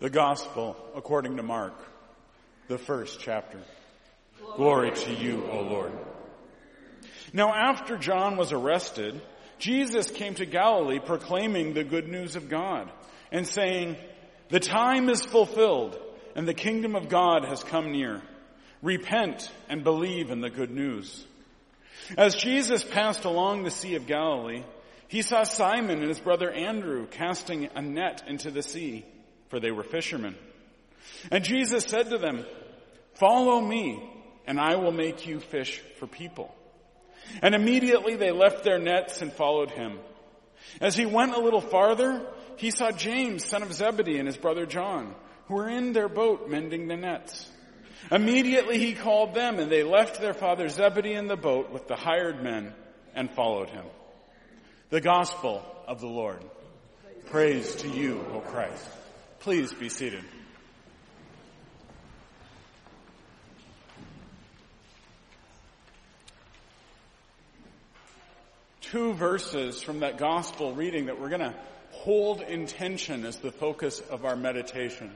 The Gospel according to Mark, the first chapter. Glory to you, O Lord. Now after John was arrested, Jesus came to Galilee proclaiming the good news of God and saying, the time is fulfilled and the kingdom of God has come near. Repent and believe in the good news. As Jesus passed along the Sea of Galilee, he saw Simon and his brother Andrew casting a net into the sea, for they were fishermen. And Jesus said to them, follow me and I will make you fish for people. And immediately they left their nets and followed him. As he went a little farther, he saw James, son of Zebedee, and his brother John, who were in their boat mending the nets. Immediately he called them, and they left their father Zebedee in the boat with the hired men and followed him. The gospel of the Lord. Praise to you, O Christ. Please be seated. Two verses from that gospel reading that we're going to hold intention as the focus of our meditation.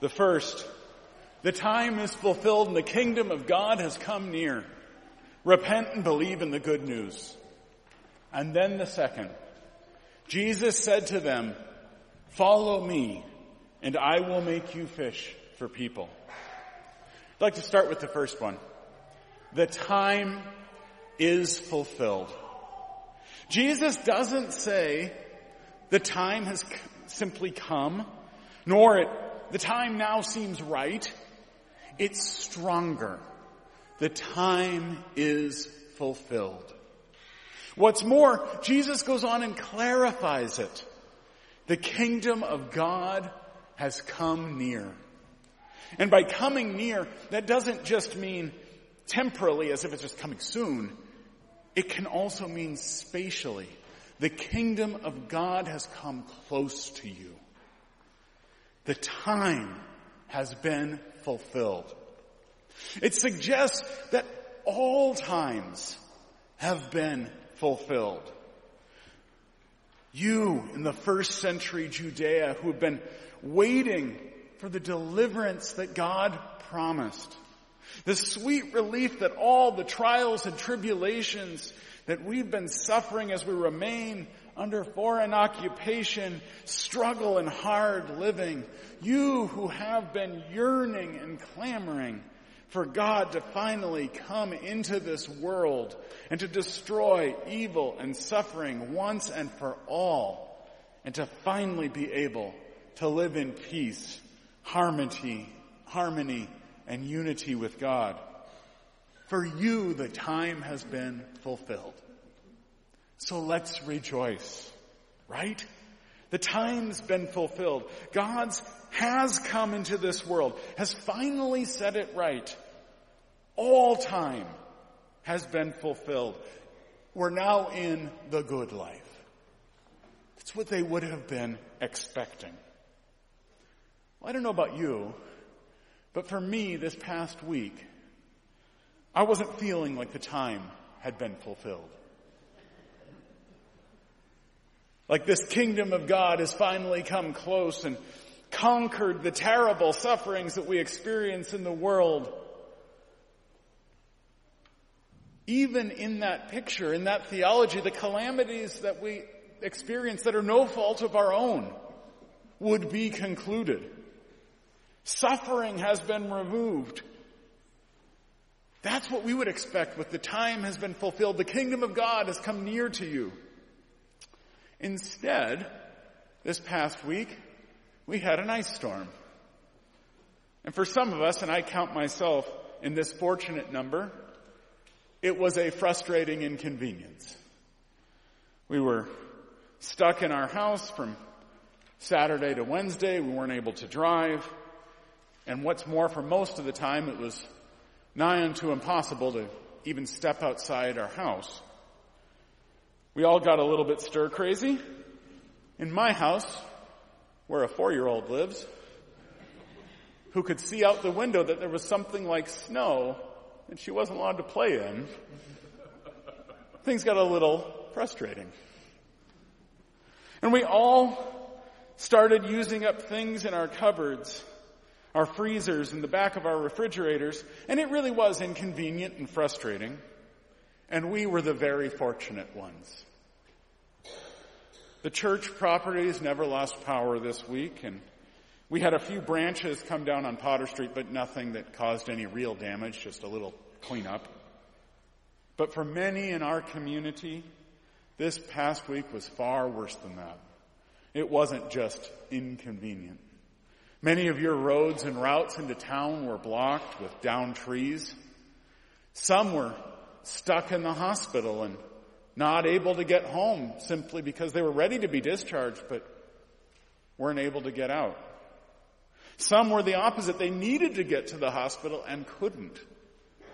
The first, the time is fulfilled and the kingdom of God has come near. Repent and believe in the good news. And then the second, Jesus said to them, follow me and I will make you fish for people. I'd like to start with the first one. The time is fulfilled. Jesus doesn't say the time has simply come, nor it, the time now seems right. It's stronger. The time is fulfilled. What's more, Jesus goes on and clarifies it. The kingdom of God has come near. And by coming near, that doesn't just mean temporally as if it's just coming soon. It can also mean spatially. The kingdom of God has come close to you. The time has been fulfilled. It suggests that all times have been fulfilled. You in the first century Judea who have been waiting for the deliverance that God promised. The sweet relief that all the trials and tribulations that we've been suffering as we remain under foreign occupation, struggle and hard living. You who have been yearning and clamoring for God to finally come into this world and to destroy evil and suffering once and for all and to finally be able to live in peace, harmony, harmony and unity with God. For you, the time has been fulfilled. So let's rejoice, right? The time's been fulfilled. God's has come into this world, has finally set it right. All time has been fulfilled. We're now in the good life. It's what they would have been expecting. Well, I don't know about you, but for me, this past week, I wasn't feeling like the time had been fulfilled. Like this kingdom of God has finally come close and conquered the terrible sufferings that we experience in the world. Even in that picture, in that theology, the calamities that we experience that are no fault of our own would be concluded. Suffering has been removed. That's what we would expect with the time has been fulfilled. The kingdom of God has come near to you. Instead, this past week, we had an ice storm. And for some of us, and I count myself in this fortunate number, it was a frustrating inconvenience. We were stuck in our house from Saturday to Wednesday. We weren't able to drive. And what's more, for most of the time, it was nigh unto impossible to even step outside our house. We all got a little bit stir crazy. In my house, where a four year old lives, who could see out the window that there was something like snow and she wasn't allowed to play in, things got a little frustrating. And we all started using up things in our cupboards, our freezers, in the back of our refrigerators, and it really was inconvenient and frustrating. And we were the very fortunate ones. The church properties never lost power this week, and we had a few branches come down on Potter Street, but nothing that caused any real damage, just a little cleanup. But for many in our community, this past week was far worse than that. It wasn't just inconvenient. Many of your roads and routes into town were blocked with downed trees. Some were stuck in the hospital and not able to get home simply because they were ready to be discharged but weren't able to get out. Some were the opposite. They needed to get to the hospital and couldn't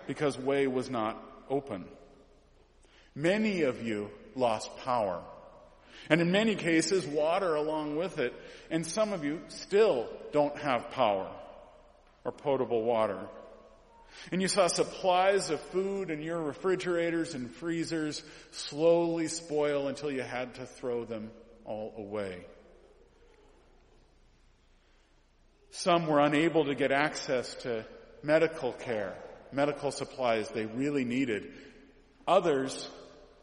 because way was not open. Many of you lost power. And in many cases, water along with it. And some of you still don't have power or potable water. And you saw supplies of food in your refrigerators and freezers slowly spoil until you had to throw them all away. Some were unable to get access to medical care, medical supplies they really needed. Others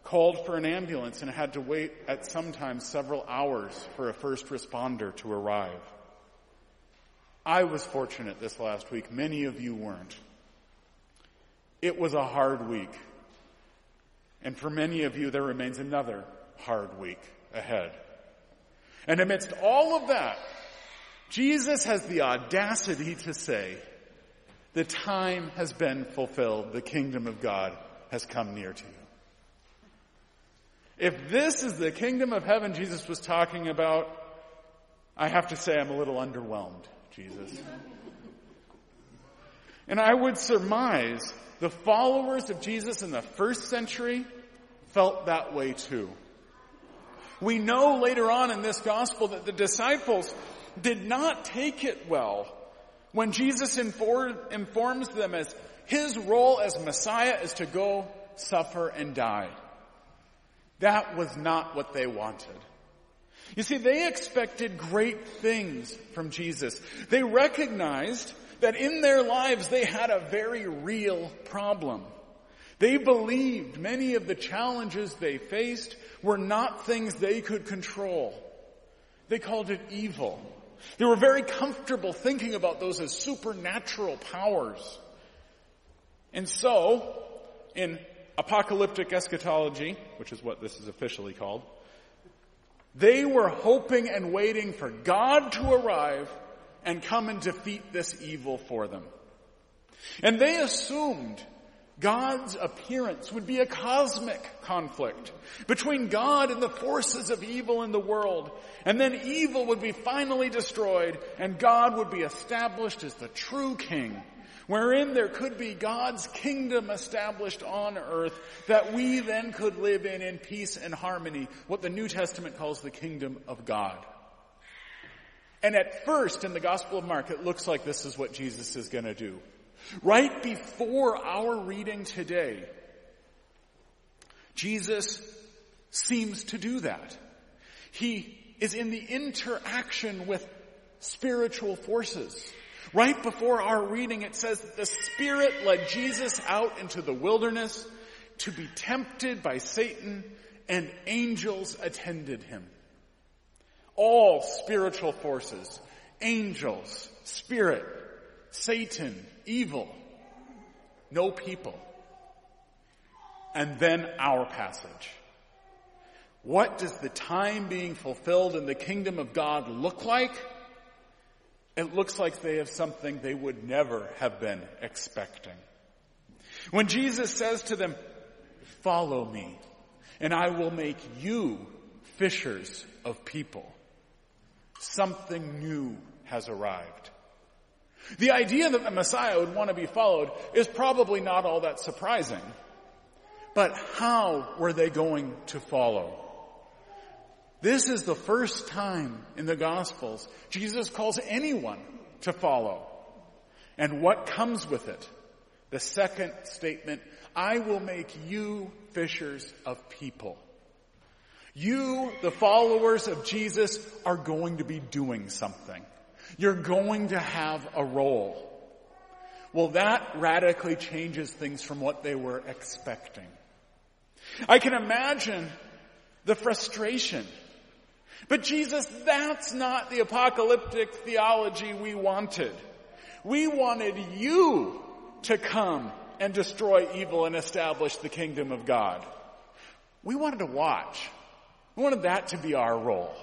called for an ambulance and had to wait at sometimes several hours for a first responder to arrive. I was fortunate this last week. Many of you weren't. It was a hard week. And for many of you, there remains another hard week ahead. And amidst all of that, Jesus has the audacity to say, the time has been fulfilled. The kingdom of God has come near to you. If this is the kingdom of heaven Jesus was talking about, I have to say I'm a little underwhelmed, Jesus. And I would surmise the followers of Jesus in the first century felt that way too. We know later on in this gospel that the disciples did not take it well when Jesus informs them as his role as Messiah is to go suffer and die. That was not what they wanted. You see, they expected great things from Jesus. They recognized that in their lives they had a very real problem. They believed many of the challenges they faced were not things they could control. They called it evil. They were very comfortable thinking about those as supernatural powers. And so, in apocalyptic eschatology, which is what this is officially called, they were hoping and waiting for God to arrive and come and defeat this evil for them. And they assumed God's appearance would be a cosmic conflict between God and the forces of evil in the world. And then evil would be finally destroyed and God would be established as the true king wherein there could be God's kingdom established on earth that we then could live in in peace and harmony, what the New Testament calls the kingdom of God. And at first in the Gospel of Mark, it looks like this is what Jesus is going to do. Right before our reading today, Jesus seems to do that. He is in the interaction with spiritual forces. Right before our reading, it says that the Spirit led Jesus out into the wilderness to be tempted by Satan and angels attended him. All spiritual forces, angels, spirit, Satan, evil, no people. And then our passage. What does the time being fulfilled in the kingdom of God look like? It looks like they have something they would never have been expecting. When Jesus says to them, follow me and I will make you fishers of people, something new has arrived. The idea that the Messiah would want to be followed is probably not all that surprising. But how were they going to follow? This is the first time in the Gospels Jesus calls anyone to follow. And what comes with it? The second statement, I will make you fishers of people. You, the followers of Jesus, are going to be doing something. You're going to have a role. Well, that radically changes things from what they were expecting. I can imagine the frustration. But Jesus, that's not the apocalyptic theology we wanted. We wanted you to come and destroy evil and establish the kingdom of God. We wanted to watch. We wanted that to be our role.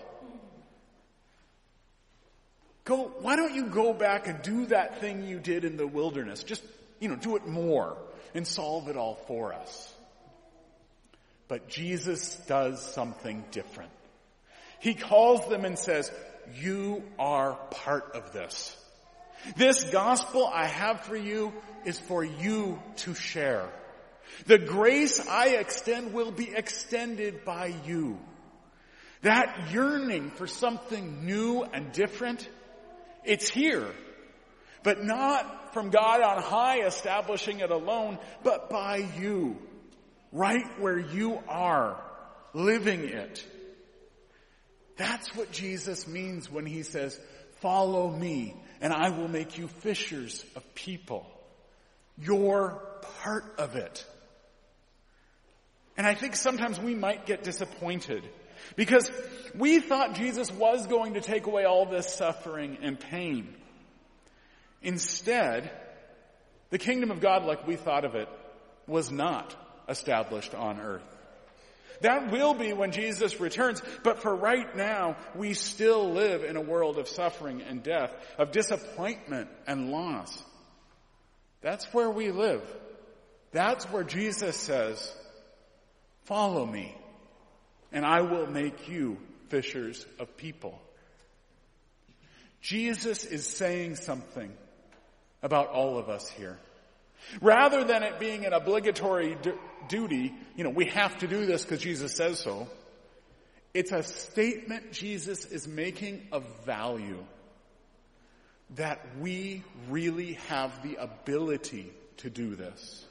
Go, why don't you go back and do that thing you did in the wilderness? Just, you know, do it more and solve it all for us. But Jesus does something different. He calls them and says, you are part of this. This gospel I have for you is for you to share. The grace I extend will be extended by you. That yearning for something new and different, it's here. But not from God on high establishing it alone, but by you. Right where you are, living it. That's what Jesus means when he says, follow me and I will make you fishers of people. You're part of it. And I think sometimes we might get disappointed because we thought Jesus was going to take away all this suffering and pain. Instead, the kingdom of God like we thought of it was not established on earth. That will be when Jesus returns, but for right now, we still live in a world of suffering and death, of disappointment and loss. That's where we live. That's where Jesus says, follow me and I will make you fishers of people. Jesus is saying something about all of us here. Rather than it being an obligatory duty, you know, we have to do this because Jesus says so. It's a statement Jesus is making of value that we really have the ability to do this.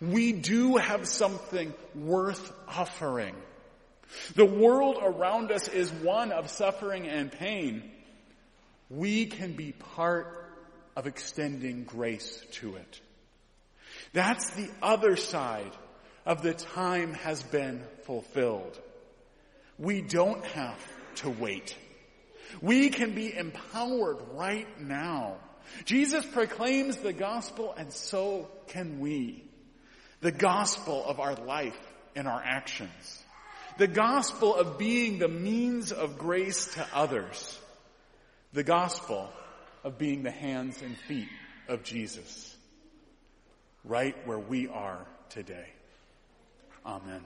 We do have something worth offering. The world around us is one of suffering and pain. We can be part of extending grace to it. That's the other side of the time has been fulfilled. We don't have to wait. We can be empowered right now. Jesus proclaims the gospel and so can we. The gospel of our life and our actions. The gospel of being the means of grace to others. The gospel of being the hands and feet of Jesus. Right where we are today. Amen.